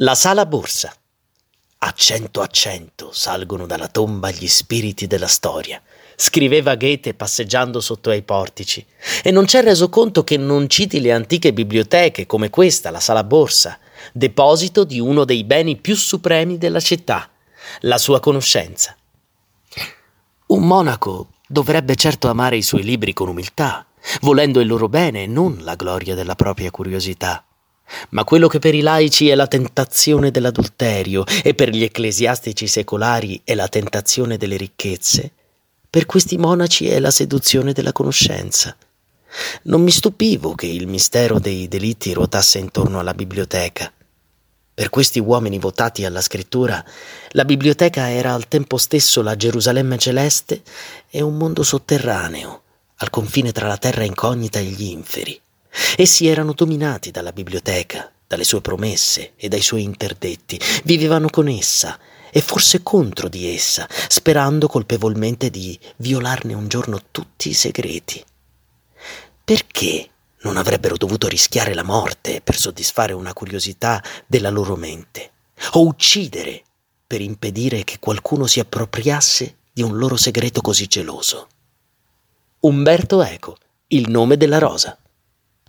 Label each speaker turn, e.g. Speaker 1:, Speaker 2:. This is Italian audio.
Speaker 1: La sala borsa. A cento a cento salgono dalla tomba gli spiriti della storia, scriveva Goethe passeggiando sotto ai portici, e non c'è reso conto che non citi le antiche biblioteche come questa, la sala borsa, deposito di uno dei beni più supremi della città, la sua conoscenza. Un monaco dovrebbe certo amare i suoi libri con umiltà, volendo il loro bene e non la gloria della propria curiosità. Ma quello che per i laici è la tentazione dell'adulterio e per gli ecclesiastici secolari è la tentazione delle ricchezze, per questi monaci è la seduzione della conoscenza. Non mi stupivo che il mistero dei delitti ruotasse intorno alla biblioteca. Per questi uomini votati alla scrittura, la biblioteca era al tempo stesso la Gerusalemme celeste e un mondo sotterraneo, al confine tra la terra incognita e gli inferi. Essi erano dominati dalla biblioteca, dalle sue promesse e dai suoi interdetti, vivevano con essa e forse contro di essa, sperando colpevolmente di violarne un giorno tutti i segreti. Perché non avrebbero dovuto rischiare la morte per soddisfare una curiosità della loro mente, o uccidere per impedire che qualcuno si appropriasse di un loro segreto così geloso? Umberto Eco, il nome della rosa.